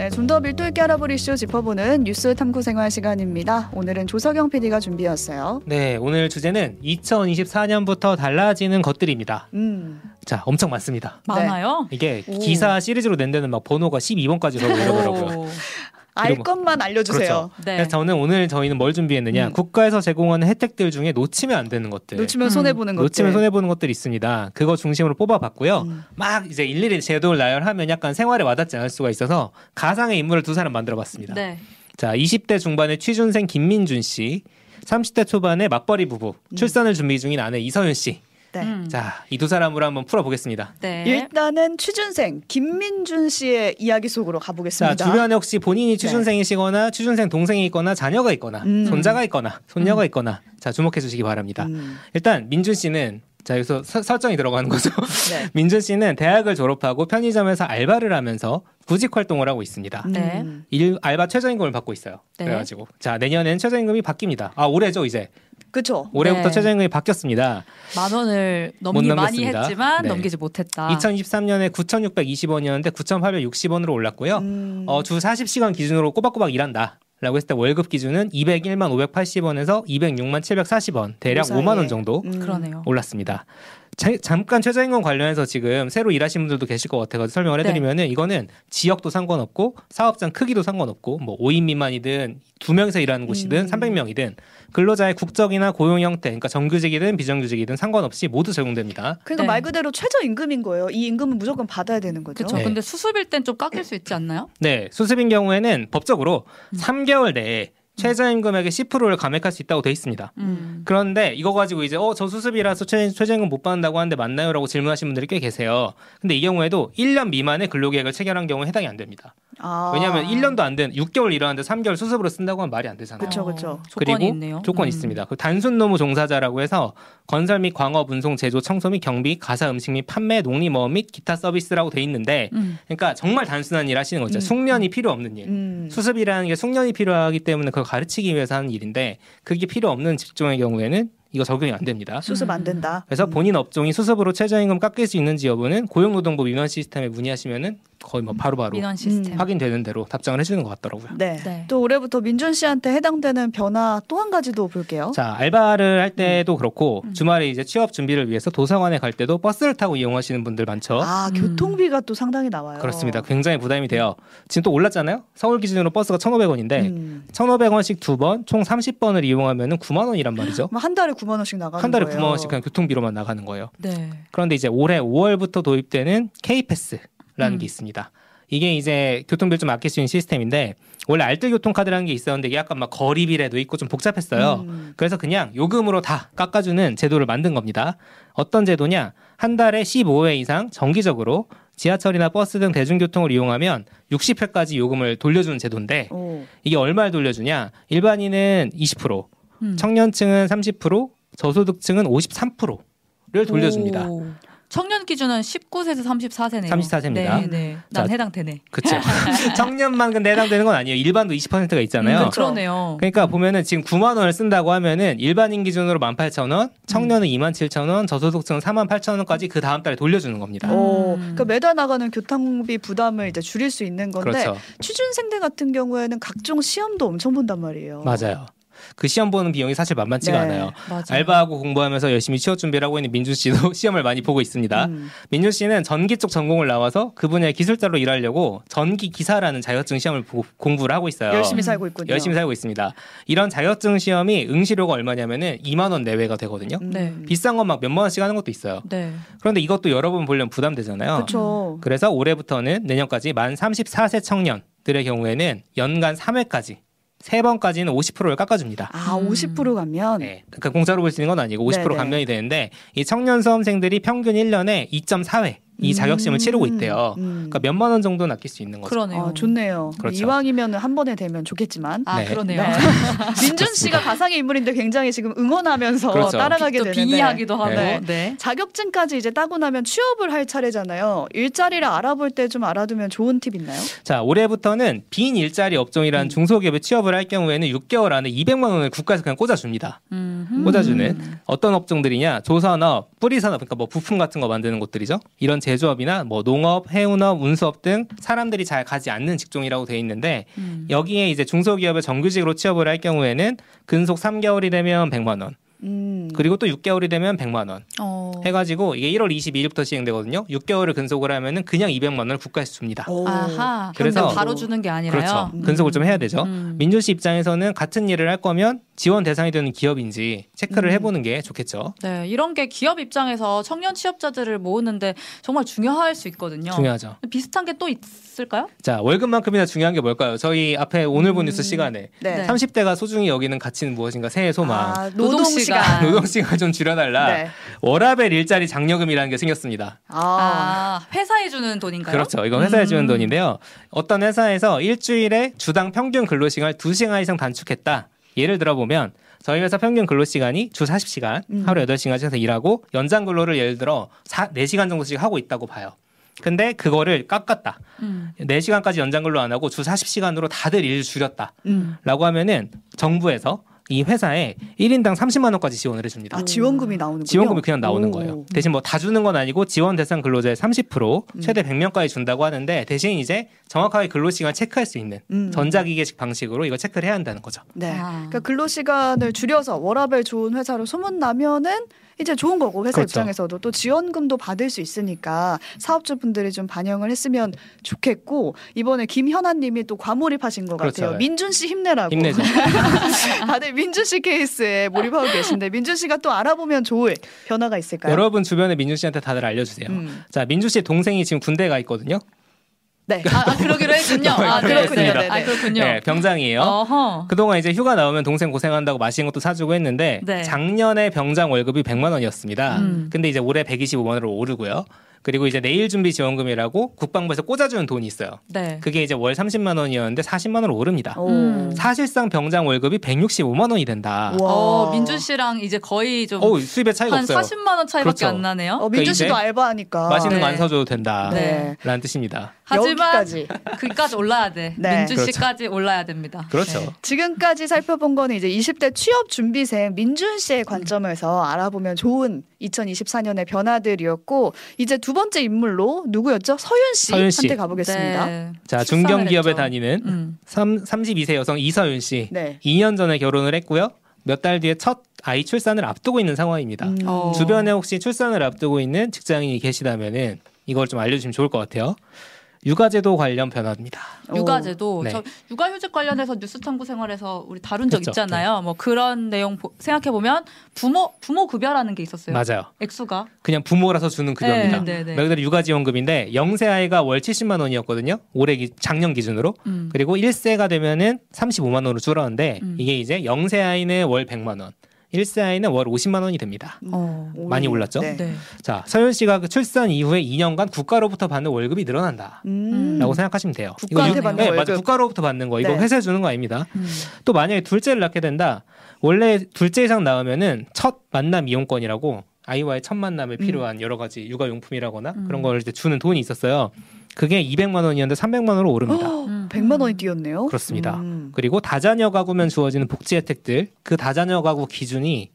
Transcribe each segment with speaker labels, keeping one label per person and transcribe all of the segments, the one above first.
Speaker 1: 네, 좀 더 밀도 있게 알아볼 이슈 짚어보는 뉴스 탐구 생활 시간입니다. 오늘은 조석영 PD가 준비했어요.
Speaker 2: 네, 오늘 주제는 2024년부터 달라지는 것들입니다.
Speaker 1: 음,
Speaker 2: 자, 엄청 많습니다.
Speaker 3: 많아요?
Speaker 2: 이게
Speaker 1: 오.
Speaker 2: 기사 시리즈로 낸 데는 막 번호가 12번까지 서고 이러더라고요.
Speaker 3: 오.
Speaker 1: 알 것만 알려주세요.
Speaker 2: 그렇죠.
Speaker 3: 네.
Speaker 2: 그래서 저는 오늘 저희는 뭘 준비했느냐?
Speaker 1: 음.
Speaker 2: 국가에서 제공하는 혜택들 중에 놓치면 안 되는 것들.
Speaker 1: 놓치면
Speaker 3: 음.
Speaker 1: 손해 보는 것들.
Speaker 2: 놓치면 손해 보는 것들이 있습니다. 그거 중심으로 뽑아봤고요.
Speaker 1: 음.
Speaker 2: 막 이제 일일이 제도를 나열하면 약간 생활에 와닿지 않을 수가 있어서 가상의 인물을 두 사람 만들어봤습니다.
Speaker 3: 네.
Speaker 2: 자, 20대 중반의 취준생 김민준 씨, 30대 초반의 맞벌이 부부,
Speaker 1: 음.
Speaker 2: 출산을 준비 중인 아내 이서윤 씨.
Speaker 1: 네.
Speaker 3: 음.
Speaker 2: 자, 이 두 사람으로 한번 풀어보겠습니다.
Speaker 3: 네.
Speaker 1: 일단은 취준생 김민준 씨의 이야기 속으로
Speaker 2: 자,
Speaker 1: 가보겠습니다.
Speaker 2: 주변에 혹시 본인이 취준생이시거나 취준생 동생이 있거나 자녀가 있거나
Speaker 1: 음.
Speaker 2: 손자가 있거나 손녀가 있거나 자, 주목해 주시기 바랍니다.
Speaker 1: 음,
Speaker 2: 일단 민준 씨는 자, 여기서 서- 설정이 들어가는 거죠.
Speaker 1: 네.
Speaker 2: 민준 씨는 대학을 졸업하고 편의점에서 알바를 하면서 구직 활동을 하고 있습니다.
Speaker 3: 네.
Speaker 1: 음,
Speaker 2: 일, 알바 최저임금을 받고 있어요.
Speaker 3: 네.
Speaker 2: 그래가지고 자 내년엔 최저임금이 바뀝니다. 아 올해죠 이제
Speaker 1: 그쵸.
Speaker 2: 올해부터
Speaker 3: 네.
Speaker 2: 최저임금이 바뀌었습니다.
Speaker 3: 만 원을 넘기
Speaker 2: 못
Speaker 3: 많이
Speaker 2: 넘겼습니다.
Speaker 3: 했지만
Speaker 2: 네.
Speaker 3: 넘기지 못했다.
Speaker 2: 2023년에 9,620원이었는데 9,860원으로 올랐고요.
Speaker 1: 음,
Speaker 2: 어, 주 40시간 기준으로 꼬박꼬박 일한다. 라고 했을 때 월급 기준은 201만 580원에서 206만 740원 대략
Speaker 1: 그 사이에.
Speaker 2: 5만 원 정도
Speaker 1: 음,
Speaker 3: 그러네요.
Speaker 2: 올랐습니다. 자- 잠깐 최저임금 관련해서 지금 새로 일하신 분들도 계실 것 같아서 설명을
Speaker 3: 네.
Speaker 2: 해드리면은 이거는 지역도 상관없고 사업장 크기도 상관없고 뭐 5인 미만이든 두 명이서 일하는 곳이든
Speaker 1: 음.
Speaker 2: 300명이든 근로자의 국적이나 고용 형태, 그러니까 정규직이든 비정규직이든 상관없이 모두 적용됩니다.
Speaker 1: 그러니까
Speaker 3: 네.
Speaker 1: 말 그대로 최저임금인 거예요. 이 임금은 무조건 받아야 되는 거죠.
Speaker 3: 그렇죠.
Speaker 2: 네.
Speaker 3: 근데 수습일 땐 좀 깎일 수 있지 않나요?
Speaker 2: 네, 수습인 경우에는 법적으로
Speaker 3: 음.
Speaker 2: 3개월 내에 최저임금액의 10%를 감액할 수 있다고 돼 있습니다.
Speaker 3: 음.
Speaker 2: 그런데 이거 가지고 이제 어 저 수습이라서 최, 최저임금 못 받는다고 하는데 맞나요라고 질문하시는 분들이 꽤 계세요. 근데 이 경우에도 1년 미만의 근로계획을 체결한 경우에 해당이 안 됩니다.
Speaker 1: 아.
Speaker 2: 왜냐하면 1년도 안 된 6개월 일하는데 3개월 수습으로 쓴다고 하면 말이 안 되잖아요.
Speaker 1: 그쵸.
Speaker 3: 어, 조건이
Speaker 2: 그리고
Speaker 3: 있네요.
Speaker 2: 조건이
Speaker 3: 음.
Speaker 2: 있습니다. 그 단순 노무 종사자라고 해서 건설 및 광업, 운송, 제조, 청소 및 경비, 가사, 음식 및 판매, 농림어업 및 기타 서비스라고 돼 있는데
Speaker 3: 음.
Speaker 2: 그러니까 정말 단순한 일 하시는 거죠.
Speaker 1: 음.
Speaker 2: 숙련이 필요 없는 일.
Speaker 1: 음.
Speaker 2: 수습이라는 게 숙련이 필요하기 때문에 그걸 가르치기 위해서 하는 일인데 그게 필요 없는 직종의 경우에는 이거 적용이 안 됩니다.
Speaker 1: 수습 안 된다.
Speaker 2: 그래서
Speaker 1: 음.
Speaker 2: 본인 업종이 수습으로 최저임금 깎일 수 있는지 여부는 고용노동부 민원 시스템에 문의하시면은 거의 뭐 바로바로
Speaker 3: 민원 시스템.
Speaker 2: 확인되는 대로 답장을 해주는 것 같더라고요.
Speaker 1: 네.
Speaker 3: 네.
Speaker 1: 또 올해부터 민준 씨한테 해당되는 변화 또 한 가지도 볼게요.
Speaker 2: 자 알바를 할 때도 그렇고
Speaker 3: 음.
Speaker 2: 주말에 이제 취업 준비를 위해서 도서관에 갈 때도 버스를 타고 이용하시는 분들 많죠.
Speaker 1: 아
Speaker 3: 음.
Speaker 1: 교통비가 또 상당히 나와요.
Speaker 2: 그렇습니다. 굉장히 부담이 돼요. 지금 또 올랐잖아요. 서울 기준으로 버스가 1,500원인데
Speaker 1: 음.
Speaker 2: 1,500원씩 두 번, 총 30번을 이용하면은 9만 원이란 말이죠.
Speaker 1: 그럼 한 달에 9만 원씩 나가는
Speaker 2: 한 달에
Speaker 1: 거예요.
Speaker 2: 9만 원씩 그냥 교통비로만 나가는 거예요.
Speaker 3: 네.
Speaker 2: 그런데 이제 올해 5월부터 도입되는 K패스 라는
Speaker 3: 음.
Speaker 2: 게 있습니다. 이게 이제 교통비를 좀 아낄 수 있는 시스템인데 원래 알뜰 교통카드라는 게 있었는데 이게 약간 막 거리비례도 있고 좀 복잡했어요.
Speaker 1: 음.
Speaker 2: 그래서 그냥 요금으로 다 깎아주는 제도를 만든 겁니다. 어떤 제도냐? 한 달에 15회 이상 정기적으로 지하철이나 버스 등 대중교통을 이용하면 60회까지 요금을 돌려주는 제도인데
Speaker 1: 오.
Speaker 2: 이게 얼마를 돌려주냐? 일반인은 20%,
Speaker 3: 음.
Speaker 2: 청년층은 30%, 저소득층은 53%를 돌려줍니다.
Speaker 3: 오. 청년 기준은 19세에서 34세네요.
Speaker 2: 34세 입니다.
Speaker 3: 네, 네. 난
Speaker 2: 자,
Speaker 3: 해당되네.
Speaker 2: 그렇죠. 청년만 근데 해당되는 건 아니에요. 일반도 20%가 있잖아요.
Speaker 3: 음,
Speaker 1: 그렇죠.
Speaker 3: 그러네요.
Speaker 2: 그러니까 보면은 지금 9만 원을 쓴다고 하면은 일반인 기준으로 18,000원, 청년은 27,000원, 저소득층은 48,000원까지 그 다음 달에 돌려주는 겁니다.
Speaker 1: 오.
Speaker 3: 음.
Speaker 1: 그러니까 매달 나가는 교통비 부담을 이제 줄일 수 있는 건데
Speaker 2: 그렇죠.
Speaker 1: 취준생들 같은 경우에는 각종 시험도 엄청 본단 말이에요.
Speaker 2: 맞아요. 그 시험 보는 비용이 사실 만만치가
Speaker 1: 네.
Speaker 2: 않아요.
Speaker 3: 맞아요.
Speaker 2: 알바하고 공부하면서 열심히 취업 준비를 하고 있는 민준 씨도 시험을 많이 보고 있습니다.
Speaker 1: 음.
Speaker 2: 민준 씨는 전기 쪽 전공을 나와서 그 분야의 기술자로 일하려고 전기 기사라는 자격증 시험을 보고 공부를 하고 있어요.
Speaker 1: 열심히 살고 있군요.
Speaker 2: 열심히 살고 있습니다. 이런 자격증 시험이 응시료가 얼마냐면은 2만 원 내외가 되거든요.
Speaker 1: 음.
Speaker 3: 네.
Speaker 2: 비싼 건 막 몇만 원씩 하는 것도 있어요.
Speaker 3: 네.
Speaker 2: 그런데 이것도 여러 번 보려면 부담되잖아요.
Speaker 1: 그렇죠.
Speaker 2: 그래서 올해부터는 내년까지 만 34세 청년들의 경우에는 연간 3회까지 세 번까지는 50%를 깎아줍니다.
Speaker 1: 아,
Speaker 3: 음.
Speaker 1: 50% 가면
Speaker 2: 네, 그러니까 공짜로 볼 수 있는 건 아니고 50%
Speaker 1: 네네.
Speaker 2: 감면이 되는데 이 청년 수험생들이 평균 1년에 2.4회 이 자격심을
Speaker 1: 음.
Speaker 2: 치르고 있대요.
Speaker 1: 음.
Speaker 2: 그러니까 몇만 원 정도는 아낄 수 있는 거죠.
Speaker 3: 그러네요.
Speaker 1: 어, 좋네요.
Speaker 2: 그렇죠.
Speaker 1: 이왕이면 한 번에 되면 좋겠지만
Speaker 3: 아,
Speaker 2: 네.
Speaker 3: 그러네요.
Speaker 1: 네. 민준 씨가 가상의 인물인데 굉장히 지금 응원하면서
Speaker 2: 그렇죠.
Speaker 1: 따라가게
Speaker 3: 또
Speaker 1: 되는데
Speaker 3: 빙의하기도 하고.
Speaker 1: 네.
Speaker 3: 네.
Speaker 1: 자격증까지 이제 따고 나면 취업을 할 차례잖아요. 일자리를 알아볼 때 좀 알아두면 좋은 팁 있나요?
Speaker 2: 자, 올해부터는 빈 일자리 업종이라는
Speaker 1: 음.
Speaker 2: 중소기업에 취업을 할 경우에는 6개월 안에 200만 원을 국가에서 그냥 꽂아줍니다.
Speaker 3: 음.
Speaker 2: 꽂아주는 어떤 업종들이냐? 조산업, 뿌리산업, 그러니까 뭐 부품 같은 거 만드는 곳들이죠. 이런 제 조업이나 뭐 농업, 해운업, 운수업 등 사람들이 잘 가지 않는 직종이라고 돼 있는데
Speaker 3: 음.
Speaker 2: 여기에 이제 중소기업에 정규직으로 취업을 할 경우에는 근속 3개월이 되면 100만 원,
Speaker 1: 음.
Speaker 2: 그리고 또 6개월이 되면 100만 원
Speaker 3: 어.
Speaker 2: 해가지고 이게 1월 22일부터 시행되거든요. 6개월을 근속을 하면은 그냥 200만 원을 국가에서 줍니다.
Speaker 1: 오.
Speaker 3: 아하.
Speaker 2: 그래서-
Speaker 3: 바로 주는 게 아니라요.
Speaker 2: 그렇죠.
Speaker 1: 음.
Speaker 2: 근속을 좀 해야 되죠.
Speaker 3: 음.
Speaker 2: 민준 씨 입장에서는 같은 일을 할 거면 지원 대상이 되는 기업인지 체크를
Speaker 1: 음.
Speaker 2: 해보는 게 좋겠죠.
Speaker 3: 네, 이런 게 기업 입장에서 청년 취업자들을 모으는데 정말 중요할 수 있거든요.
Speaker 2: 중요하죠.
Speaker 3: 비슷한 게 또 있을까요?
Speaker 2: 자 월급만큼이나 중요한 게 뭘까요? 저희 앞에 오늘 본
Speaker 1: 음.
Speaker 2: 뉴스 시간에
Speaker 1: 네.
Speaker 3: 네.
Speaker 2: 30대가 소중히 여기는 가치는 무엇인가 새해 소망.
Speaker 1: 아, 노동
Speaker 3: 시간.
Speaker 2: 노동 시간 좀 줄여달라.
Speaker 1: 네.
Speaker 2: 워라벨 일자리 장려금이라는 게 생겼습니다.
Speaker 1: 아.
Speaker 3: 아, 회사에 주는 돈인가요?
Speaker 2: 그렇죠. 이건 회사에 주는
Speaker 3: 음.
Speaker 2: 돈인데요. 어떤 회사에서 일주일에 주당 평균 근로시간을 2시간 이상 단축했다. 예를 들어 보면 저희 회사 평균 근로 시간이 주 40시간,
Speaker 1: 음.
Speaker 2: 하루 8시간씩 일하고 연장 근로를 예를 들어 4, 4시간 정도씩 하고 있다고 봐요. 근데 그거를 깎았다.
Speaker 3: 음.
Speaker 2: 4시간까지 연장 근로 안 하고 주 40시간으로 다들 일을 줄였다.
Speaker 1: 음.
Speaker 2: 라고 하면은 정부에서 이 회사에 1인당 30만 원까지 지원을 해줍니다.
Speaker 1: 아, 지원금이 나오는
Speaker 2: 지원금이 그냥 나오는
Speaker 1: 오.
Speaker 2: 거예요. 대신 뭐 다 주는 건 아니고 지원 대상 근로자의 30%
Speaker 1: 음.
Speaker 2: 최대 100명까지 준다고 하는데 대신 이제 정확하게 근로 시간 체크할 수 있는
Speaker 1: 음.
Speaker 2: 전자기계식 방식으로 이거 체크를 해야 한다는 거죠.
Speaker 1: 네.
Speaker 3: 아.
Speaker 1: 그러니까 근로 시간을 줄여서 워라벨 좋은 회사로 소문 나면은 이제 좋은 거고 회사
Speaker 2: 그렇죠.
Speaker 1: 입장에서도 또 지원금도 받을 수 있으니까 사업주분들이 좀 반영을 했으면 좋겠고 이번에 김현아님이 또 과몰입하신 것
Speaker 2: 그렇죠.
Speaker 1: 같아요. 민준 씨 힘내라고.
Speaker 2: 힘내죠.
Speaker 1: 다들 민준 씨 케이스에 몰입하고 계신데 민준 씨가 또 알아보면 좋을 변화가 있을까요?
Speaker 2: 여러분 주변에 민주 씨한테 다들 알려주세요.
Speaker 1: 음.
Speaker 2: 자 민주 씨 동생이 지금 군대 가 있거든요.
Speaker 1: 네.
Speaker 3: 아, 아, 그러기로 했군요. 아,
Speaker 2: 그렇군요.
Speaker 3: 그렇군요.
Speaker 1: 네네.
Speaker 3: 아, 그렇군요.
Speaker 2: 네, 병장이에요.
Speaker 3: 어허.
Speaker 2: 그동안 이제 휴가 나오면 동생 고생한다고 맛있는 것도 사주고 했는데
Speaker 3: 네.
Speaker 2: 작년에 병장 월급이 100만 원이었습니다.
Speaker 3: 음.
Speaker 2: 근데 이제 올해 125만 원으로 오르고요. 그리고 이제 내일 준비 지원금이라고 국방부에서 꽂아주는 돈이 있어요.
Speaker 3: 네.
Speaker 2: 그게 이제 월 30만 원이었는데 40만 원으로 오릅니다.
Speaker 1: 오.
Speaker 3: 음.
Speaker 2: 사실상 병장 월급이 165만 원이 된다.
Speaker 1: 우와.
Speaker 3: 어, 민준 씨랑 이제 거의
Speaker 2: 좀어 수입에 차이가
Speaker 3: 한
Speaker 2: 없어요.
Speaker 3: 40만 원 차이밖에
Speaker 2: 그렇죠.
Speaker 3: 안 나네요.
Speaker 1: 어, 민준
Speaker 2: 그러니까
Speaker 1: 씨도
Speaker 2: 이제
Speaker 1: 알바하니까.
Speaker 2: 맛있는 거안
Speaker 3: 네.
Speaker 2: 사줘도 된다.
Speaker 1: 네.
Speaker 2: 라는 뜻입니다.
Speaker 3: 하지만
Speaker 1: 여기까지.
Speaker 3: 그까지 올라야 돼.
Speaker 1: 네.
Speaker 3: 민준
Speaker 2: 그렇죠.
Speaker 3: 씨까지 올라야 됩니다.
Speaker 2: 그렇죠.
Speaker 3: 네.
Speaker 1: 지금까지 살펴본 거는 이제 20대 취업 준비생 민준 씨의 관점에서 알아보면 좋은 2024년의 변화들이었고 이제 두 번째 인물로 누구였죠? 서윤
Speaker 2: 서윤 씨.
Speaker 1: 씨한테 가보겠습니다.
Speaker 3: 네.
Speaker 2: 자
Speaker 3: 출산을
Speaker 2: 중견 기업에
Speaker 3: 했죠.
Speaker 2: 다니는
Speaker 3: 음.
Speaker 2: 3, 32세 여성 이서윤 씨.
Speaker 1: 네.
Speaker 2: 2년 전에 결혼을 했고요. 몇 달 뒤에 첫 아이 출산을 앞두고 있는 상황입니다.
Speaker 1: 음.
Speaker 3: 어.
Speaker 2: 주변에 혹시 출산을 앞두고 있는 직장인이 계시다면은 이걸 좀 알려주시면 좋을 것 같아요. 육아제도 관련 변화입니다.
Speaker 3: 육아제도
Speaker 2: 네.
Speaker 3: 저 육아휴직 관련해서 뉴스 탐구 생활에서 우리 다룬 적
Speaker 2: 그렇죠.
Speaker 3: 있잖아요. 뭐 그런 내용 생각해 보면 부모 부모 급여라는 게 있었어요.
Speaker 2: 맞아요.
Speaker 3: 액수가
Speaker 2: 그냥 부모라서 주는 급여입니다.
Speaker 3: 네, 네, 네.
Speaker 2: 말 그대로 육아지원금인데 영세 아이가 월 70만 원이었거든요. 올해 기- 작년 기준으로.
Speaker 3: 음.
Speaker 2: 그리고 1세가 되면은 35만 원으로 줄었는데
Speaker 3: 음.
Speaker 2: 이게 이제 영세 아이는 월 100만 원, 1세 아이는 월 50만 원이 됩니다.
Speaker 3: 어.
Speaker 2: 많이 올랐죠?
Speaker 1: 네.
Speaker 3: 네.
Speaker 2: 자, 서윤 씨가 그 출산 이후에 2년간 국가로부터 받는 월급이 늘어난다.
Speaker 1: 음.
Speaker 2: 라고 생각하시면 돼요.
Speaker 1: 국가한테
Speaker 2: 유-
Speaker 1: 받는
Speaker 2: 네,
Speaker 1: 월급.
Speaker 2: 맞아. 국가로부터 받는 거. 이거
Speaker 1: 네.
Speaker 2: 회사에 주는 거 아닙니다.
Speaker 3: 음.
Speaker 2: 또 만약에 둘째를 낳게 된다. 원래 둘째 이상 낳으면은 첫 만남 이용권이라고 아이와의 첫 만남에
Speaker 1: 음.
Speaker 2: 필요한 여러 가지 육아 용품이라거나
Speaker 3: 음.
Speaker 2: 그런 걸 이제 주는 돈이 있었어요. 그게 200만 원이었는데 300만 원으로 오릅니다.
Speaker 3: 음.
Speaker 1: 100만 원이 뛰었네요.
Speaker 2: 그렇습니다.
Speaker 1: 음.
Speaker 2: 그리고 다자녀 가구면 주어지는 복지 혜택들 그 다자녀 가구 기준이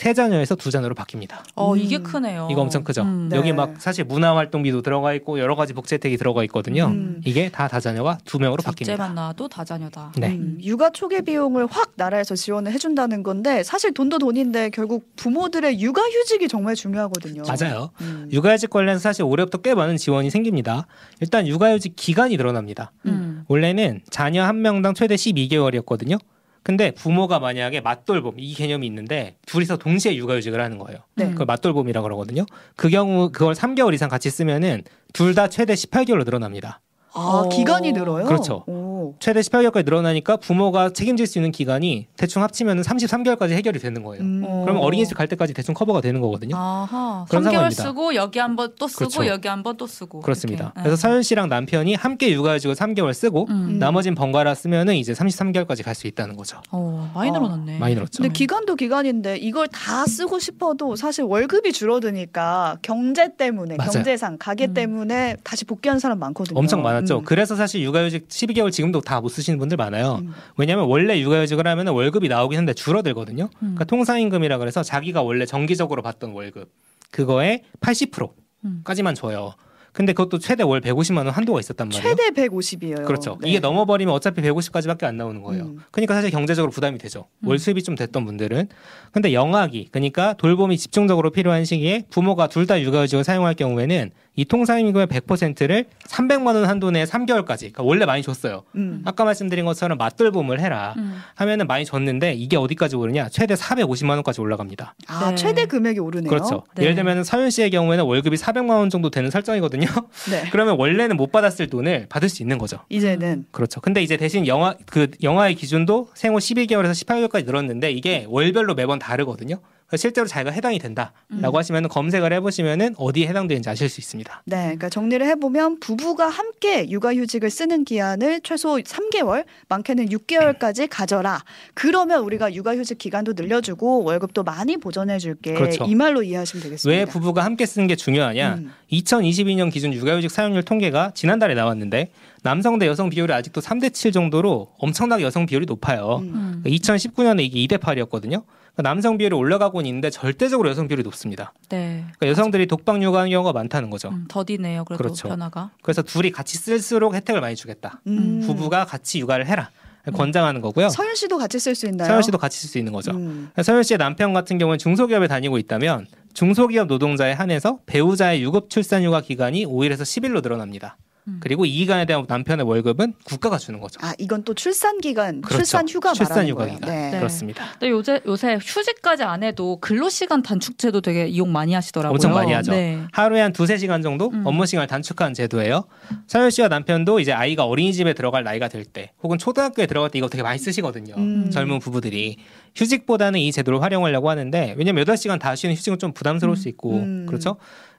Speaker 2: 세 자녀에서 두 자녀로 바뀝니다.
Speaker 3: 어
Speaker 1: 음.
Speaker 3: 이게 크네요.
Speaker 2: 이거 엄청 크죠.
Speaker 3: 음.
Speaker 1: 네.
Speaker 2: 여기 막 사실 문화 활동비도 들어가 있고 여러 가지 복지 혜택이 들어가 있거든요.
Speaker 1: 음.
Speaker 2: 이게 다 다자녀가 두 명으로 바뀝니다.
Speaker 3: 둘째만 낳아도 다자녀다.
Speaker 2: 네.
Speaker 1: 음, 육아 초기 비용을 확 나라에서 지원을 해준다는 건데 사실 돈도 돈인데 결국 부모들의 육아 휴직이 정말 중요하거든요.
Speaker 2: 맞아요.
Speaker 1: 음.
Speaker 2: 육아 휴직 관련해서 사실 올해부터 꽤 많은 지원이 생깁니다. 일단 육아 휴직 기간이 늘어납니다.
Speaker 3: 음.
Speaker 2: 원래는 자녀 한 명당 최대 12개월이었거든요. 근데 부모가 만약에 맞돌봄 이 개념이 있는데 둘이서 동시에 육아휴직을 하는 거예요.
Speaker 1: 네.
Speaker 2: 그걸 맞돌봄이라고 그러거든요. 그 경우 그걸 3개월 이상 같이 쓰면은 둘 다 최대 18개월로 늘어납니다.
Speaker 1: 아
Speaker 3: 어.
Speaker 1: 기간이 늘어요?
Speaker 2: 그렇죠.
Speaker 1: 오.
Speaker 2: 최대 18개월까지 늘어나니까 부모가 책임질 수 있는 기간이 대충 합치면 33개월까지 해결이 되는 거예요.
Speaker 1: 음.
Speaker 3: 어.
Speaker 2: 그러면 어린이집 갈 때까지 대충 커버가 되는 거거든요.
Speaker 3: 아하.
Speaker 2: 그런
Speaker 3: 3개월
Speaker 2: 상황입니다.
Speaker 3: 쓰고 여기 한번 또 쓰고
Speaker 2: 그렇죠.
Speaker 3: 여기 한번 또 쓰고.
Speaker 2: 그렇습니다.
Speaker 3: 이렇게.
Speaker 2: 그래서
Speaker 3: 음.
Speaker 2: 서윤 씨랑 남편이 함께 육아휴직을 3개월 쓰고
Speaker 3: 음.
Speaker 2: 나머진 번갈아 쓰면은 이제 33개월까지 갈 수 있다는 거죠.
Speaker 3: 어, 많이
Speaker 1: 어.
Speaker 3: 늘어났네.
Speaker 2: 많이 늘었죠.
Speaker 1: 근데 기간도 기간인데 이걸 다 쓰고 싶어도 사실 월급이 줄어드니까 경제 때문에
Speaker 2: 맞아요.
Speaker 1: 경제상 가계
Speaker 3: 음.
Speaker 1: 때문에 다시 복귀하는 사람 많거든요.
Speaker 2: 엄청 많았죠.
Speaker 1: 음.
Speaker 2: 그래서 사실 육아휴직 12개월 지금도 다 못 쓰시는 분들 많아요.
Speaker 1: 음.
Speaker 2: 왜냐하면 원래 육아휴직을 하면 월급이 나오긴 하는데 줄어들거든요.
Speaker 3: 음.
Speaker 2: 그러니까 통상임금이라 그래서 자기가 원래 정기적으로 받던 월급 그거의 80%까지만
Speaker 3: 음.
Speaker 2: 줘요. 근데 그것도 최대 월 150만 원 한도가 있었단 말이에요.
Speaker 1: 최대 150이에요.
Speaker 2: 그렇죠. 이게 넘어버리면 어차피 150까지밖에 안 나오는 거예요.
Speaker 1: 음.
Speaker 2: 그러니까 사실 경제적으로 부담이 되죠.
Speaker 3: 음.
Speaker 2: 월 수입이 좀 됐던 분들은. 근데 영아기, 그러니까 돌봄이 집중적으로 필요한 시기에 부모가 둘 다 육아휴직을 사용할 경우에는 이 통상임금의 100%를 300만 원 한도 내에 3개월까지. 그러니까 원래 많이 줬어요.
Speaker 1: 음.
Speaker 2: 아까 말씀드린 것처럼 맞돌봄을 해라.
Speaker 3: 음.
Speaker 2: 하면은 많이 줬는데 이게 어디까지 오르냐? 최대 450만 원까지 올라갑니다.
Speaker 1: 아
Speaker 3: 네.
Speaker 1: 최대 금액이 오르네요.
Speaker 2: 그렇죠.
Speaker 3: 네.
Speaker 2: 예를 들면 서윤 씨의 경우에는 월급이 400만 원 정도 되는 설정이거든요.
Speaker 1: 네.
Speaker 2: 그러면 원래는 못 받았을 돈을 받을 수 있는 거죠.
Speaker 1: 이제는
Speaker 2: 그렇죠. 근데 이제 대신 영화 그 영화의 기준도 생후 12개월에서 18개월까지 늘었는데 이게 월별로 매번 다르거든요. 실제로 자기가 해당이 된다라고
Speaker 3: 음.
Speaker 2: 하시면 검색을 해보시면은 어디에 해당되는지 아실 수 있습니다.
Speaker 1: 네, 그러니까 정리를 해보면 부부가 함께 육아휴직을 쓰는 기한을 최소 3개월, 많게는 6개월까지 가져라. 그러면 우리가 육아휴직 기간도 늘려주고 월급도 많이 보전해줄게.
Speaker 2: 그렇죠.
Speaker 1: 이 말로 이해하시면 되겠습니다.
Speaker 2: 왜 부부가 함께 쓰는 게 중요하냐?
Speaker 1: 음.
Speaker 2: 2022년 기준 육아휴직 사용률 통계가 지난달에 나왔는데 남성 대 여성 비율이 아직도 3대 7 정도로 엄청나게 여성 비율이 높아요.
Speaker 1: 음.
Speaker 3: 음.
Speaker 2: 2019년에 이게 2대 8이었거든요. 남성 비율이 올라가고는 있는데 절대적으로 여성 비율이 높습니다.
Speaker 3: 네.
Speaker 2: 그러니까 여성들이 독박 육아하는 경우가 많다는 거죠.
Speaker 3: 음, 더디네요. 그래도
Speaker 2: 그렇죠.
Speaker 3: 변화가.
Speaker 2: 그래서 둘이 같이 쓸수록 혜택을 많이 주겠다.
Speaker 1: 음.
Speaker 2: 부부가 같이 육아를 해라. 권장하는 거고요.
Speaker 1: 서윤 씨도 같이 쓸 수 있나요?
Speaker 2: 서현 씨도 같이 쓸 수 있는 거죠.
Speaker 1: 음.
Speaker 2: 서현 씨의 남편 같은 경우는 중소기업에 다니고 있다면 중소기업 노동자에 한해서 배우자의 유급 출산 휴가 기간이 5일에서 10일로 늘어납니다.
Speaker 3: 음.
Speaker 2: 그리고 이 기간에 대한 남편의 월급은 국가가 주는 거죠.
Speaker 1: 아 이건 또 출산 기간,
Speaker 2: 그렇죠.
Speaker 1: 출산 휴가
Speaker 2: 출산
Speaker 1: 말하는
Speaker 2: 휴가
Speaker 1: 거예요.
Speaker 2: 기간.
Speaker 1: 네.
Speaker 3: 네.
Speaker 2: 그렇습니다.
Speaker 3: 근데 요새 요새 휴직까지 안 해도 근로 시간 단축제도 되게 이용 많이 하시더라고요.
Speaker 2: 엄청 많이 하죠.
Speaker 3: 네.
Speaker 2: 하루에 한 두세 시간 정도
Speaker 3: 음.
Speaker 2: 업무 시간을 단축한 제도예요. 서현 씨와 남편도 이제 아이가 어린이집에 들어갈 나이가 될 때 혹은 초등학교에 들어갈 때 이거 되게 많이 쓰시거든요.
Speaker 1: 음.
Speaker 2: 젊은 부부들이 휴직보다는 이 제도를 활용하려고 하는데 왜냐면 8시간 다 쉬는 휴직은 좀 부담스러울 수 있고
Speaker 1: 음.
Speaker 2: 그렇죠?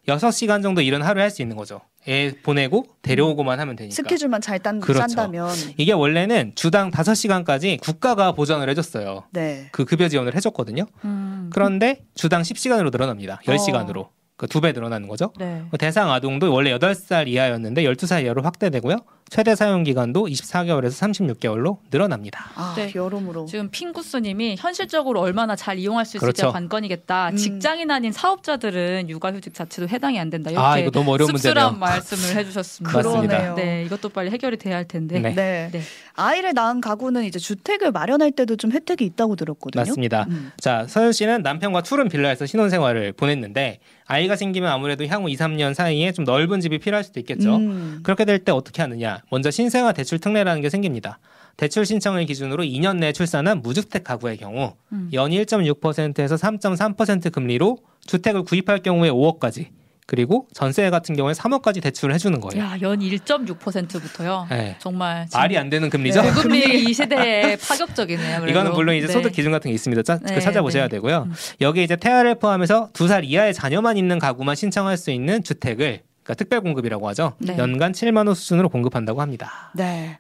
Speaker 2: 6시간 정도 일은 하루에 할 수 있는 거죠. 애 보내고 데려오고만 하면 되니까.
Speaker 1: 스케줄만 잘 딴,
Speaker 2: 그렇죠.
Speaker 1: 짠다면
Speaker 2: 이게 원래는 주당 5시간까지 국가가 보전을 해줬어요.
Speaker 1: 네.
Speaker 2: 그 급여 지원을 해줬거든요.
Speaker 3: 음.
Speaker 2: 그런데 주당 10시간으로 늘어납니다. 10시간으로. 그두배 늘어나는 거죠.
Speaker 3: 네.
Speaker 2: 그 대상 아동도 원래 8살 이하였는데 12살 이하로 확대되고요. 최대 사용 기간도 24개월에서 36개월로 늘어납니다.
Speaker 1: 아
Speaker 3: 네.
Speaker 1: 여러모로
Speaker 3: 지금 핑구스님이 현실적으로 얼마나 잘 이용할 수 있을지
Speaker 2: 그렇죠.
Speaker 3: 관건이겠다.
Speaker 1: 음.
Speaker 3: 직장인 아닌 사업자들은 육아휴직 자체도 해당이 안 된다. 이렇게
Speaker 2: 아, 이거 너무 어려운 문제네요.
Speaker 3: 말씀을
Speaker 2: 해주셨습니다.
Speaker 1: 그러네요.
Speaker 3: 네, 이것도 빨리 해결이 돼야 할 텐데.
Speaker 2: 네.
Speaker 1: 네.
Speaker 3: 네.
Speaker 1: 아이를 낳은 가구는 이제 주택을 마련할 때도 좀 혜택이 있다고 들었거든요.
Speaker 2: 맞습니다.
Speaker 1: 음.
Speaker 2: 자, 서현 씨는 남편과 투룸 빌라에서 신혼생활을 보냈는데 아이가 생기면 아무래도 향후 2, 3년 사이에 좀 넓은 집이 필요할 수도 있겠죠.
Speaker 1: 음.
Speaker 2: 그렇게 될 때 어떻게 하느냐? 먼저 신생아 대출 특례라는 게 생깁니다. 대출 신청을 기준으로 2년 내에 출산한 무주택 가구의 경우
Speaker 3: 음.
Speaker 2: 연 1.6%에서 3.3% 금리로 주택을 구입할 경우에 5억까지 그리고 전세 같은 경우에 3억까지 대출을 해주는 거예요.
Speaker 3: 야, 연 1.6%부터요.
Speaker 2: 네.
Speaker 3: 정말
Speaker 2: 말이 안 되는 금리죠.
Speaker 1: 네.
Speaker 3: 금리 이 세대에 파격적이네요. 그래도.
Speaker 2: 이거는 물론 이제
Speaker 3: 네.
Speaker 2: 소득 기준 같은 게 있습니다. 짜,
Speaker 3: 네,
Speaker 2: 그 찾아보셔야
Speaker 3: 네.
Speaker 2: 되고요.
Speaker 3: 음.
Speaker 2: 여기 이제 태아를 포함해서 두 살 이하의 자녀만 있는 가구만 신청할 수 있는 주택을 그러니까 특별 공급이라고 하죠.
Speaker 3: 네.
Speaker 2: 연간 7만 원 수준으로 공급한다고 합니다.
Speaker 1: 네.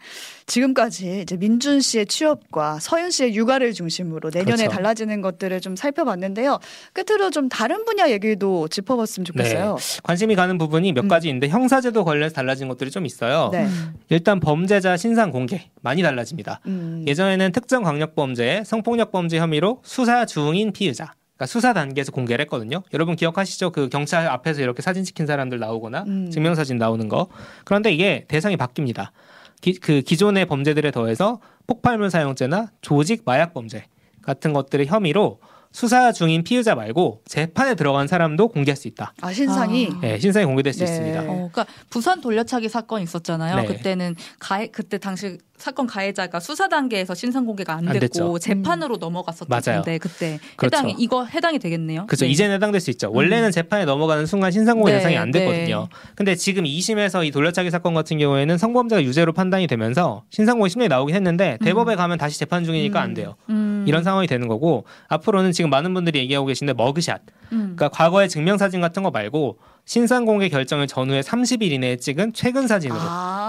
Speaker 1: 지금까지 이제 민준 씨의 취업과 서윤 씨의 육아를 중심으로 내년에
Speaker 2: 그렇죠.
Speaker 1: 달라지는 것들을 좀 살펴봤는데요. 끝으로 좀 다른 분야 얘기도 짚어봤으면 좋겠어요.
Speaker 2: 관심이 가는 부분이 몇
Speaker 1: 음.
Speaker 2: 가지 있는데 형사제도 관련해서 달라진 것들이 좀 있어요.
Speaker 1: 네.
Speaker 3: 음.
Speaker 2: 일단 범죄자 신상 공개 많이 달라집니다.
Speaker 1: 음.
Speaker 2: 예전에는 특정 강력범죄, 성폭력 범죄 혐의로 수사 중인 피의자. 그러니까 수사 단계에서 공개를 했거든요. 여러분 기억하시죠? 그 경찰 앞에서 이렇게 사진 찍힌 사람들 나오거나
Speaker 1: 음.
Speaker 2: 증명사진 나오는 거. 그런데 이게 대상이 바뀝니다. 기, 그 기존의 범죄들에 더해서 폭발물 사용죄나 조직 마약 범죄 같은 것들의 혐의로 수사 중인 피의자 말고 재판에 들어간 사람도 공개할 수 있다.
Speaker 1: 아 신상이
Speaker 3: 아.
Speaker 2: 네, 신상이 공개될 수
Speaker 1: 네.
Speaker 2: 있습니다.
Speaker 3: 어, 그러니까 부산 돌려차기 사건 있었잖아요.
Speaker 2: 네.
Speaker 3: 그때는 가해 그때 당시 사건 가해자가 수사 단계에서 신상 공개가 안
Speaker 2: 안
Speaker 3: 됐고
Speaker 2: 됐죠.
Speaker 3: 재판으로 넘어갔었던
Speaker 2: 맞아요.
Speaker 3: 건데 그때
Speaker 2: 그렇죠.
Speaker 3: 해당이 이거 해당이 되겠네요.
Speaker 2: 그렇죠.
Speaker 3: 네.
Speaker 2: 이제는 해당될 수 있죠. 원래는 재판에 넘어가는 순간 신상 공개
Speaker 3: 네,
Speaker 2: 대상이 안
Speaker 3: 네.
Speaker 2: 됐거든요. 근데 지금 2심에서 이 돌려차기 사건 같은 경우에는 성범죄가 유죄로 판단이 되면서 신상 공개 심리 나오긴 했는데 대법에 가면 다시 재판 중이니까
Speaker 1: 음.
Speaker 2: 안 돼요.
Speaker 3: 음,
Speaker 2: 이런 상황이 되는 거고 앞으로는 지금 많은 분들이 얘기하고 계신데 머그샷.
Speaker 3: 음.
Speaker 2: 그러니까 과거의 증명 사진 같은 거 말고 신상 공개 결정을 전후에 30일 이내에 찍은 최근 사진으로
Speaker 1: 아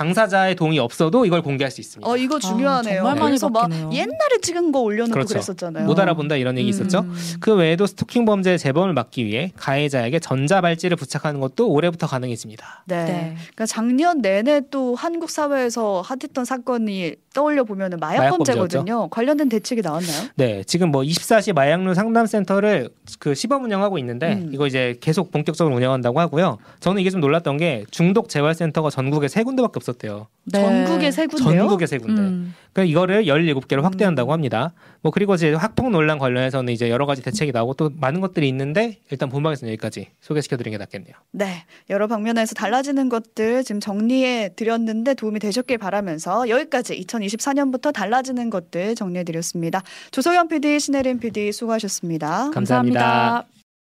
Speaker 2: 당사자의 동의 없어도 이걸 공개할 수 있습니다.
Speaker 1: 어 이거 중요하네요.
Speaker 3: 정말 많이
Speaker 1: 그래서 막
Speaker 3: 바뀌네요.
Speaker 1: 옛날에 찍은 거 올려놓고
Speaker 2: 그렇죠.
Speaker 1: 그랬었잖아요.
Speaker 2: 못 알아본다 이런 얘기 있었죠.
Speaker 3: 음.
Speaker 2: 그 외에도 스토킹 범죄의 재범을 막기 위해 가해자에게 전자 발찌를 부착하는 것도 올해부터 가능해집니다.
Speaker 1: 네.
Speaker 3: 네.
Speaker 1: 그러니까 작년 내내 또 한국 사회에서 핫했던 사건이 떠올려 보면은 마약
Speaker 2: 마약
Speaker 1: 범죄거든요. 관련된 대책이 나왔나요?
Speaker 2: 네, 지금 뭐 24시 마약류 상담센터를 그 시범 운영하고 있는데
Speaker 1: 음.
Speaker 2: 이거 이제 계속 본격적으로 운영한다고 하고요. 저는 이게 좀 놀랐던 게 중독 재활센터가 전국에 세 군데밖에 없 었대요.
Speaker 3: 네.
Speaker 1: 전국의 세 군데요.
Speaker 2: 전국에 세 군데.
Speaker 3: 음.
Speaker 2: 그러니까 이거를 17개로 확대한다고
Speaker 1: 음.
Speaker 2: 합니다. 뭐 그리고 이제 학폭 논란 관련해서는 이제 여러 가지 대책이 나오고 또 많은 것들이 있는데 일단 본방에서는 여기까지 소개시켜 드리는 게 낫겠네요.
Speaker 1: 네, 여러 방면에서 달라지는 것들 지금 정리해 드렸는데 도움이 되셨길 바라면서 여기까지 2024년부터 달라지는 것들 정리해 드렸습니다. 조소연 PD, 신혜림 PD 수고하셨습니다.
Speaker 2: 감사합니다.
Speaker 3: 감사합니다.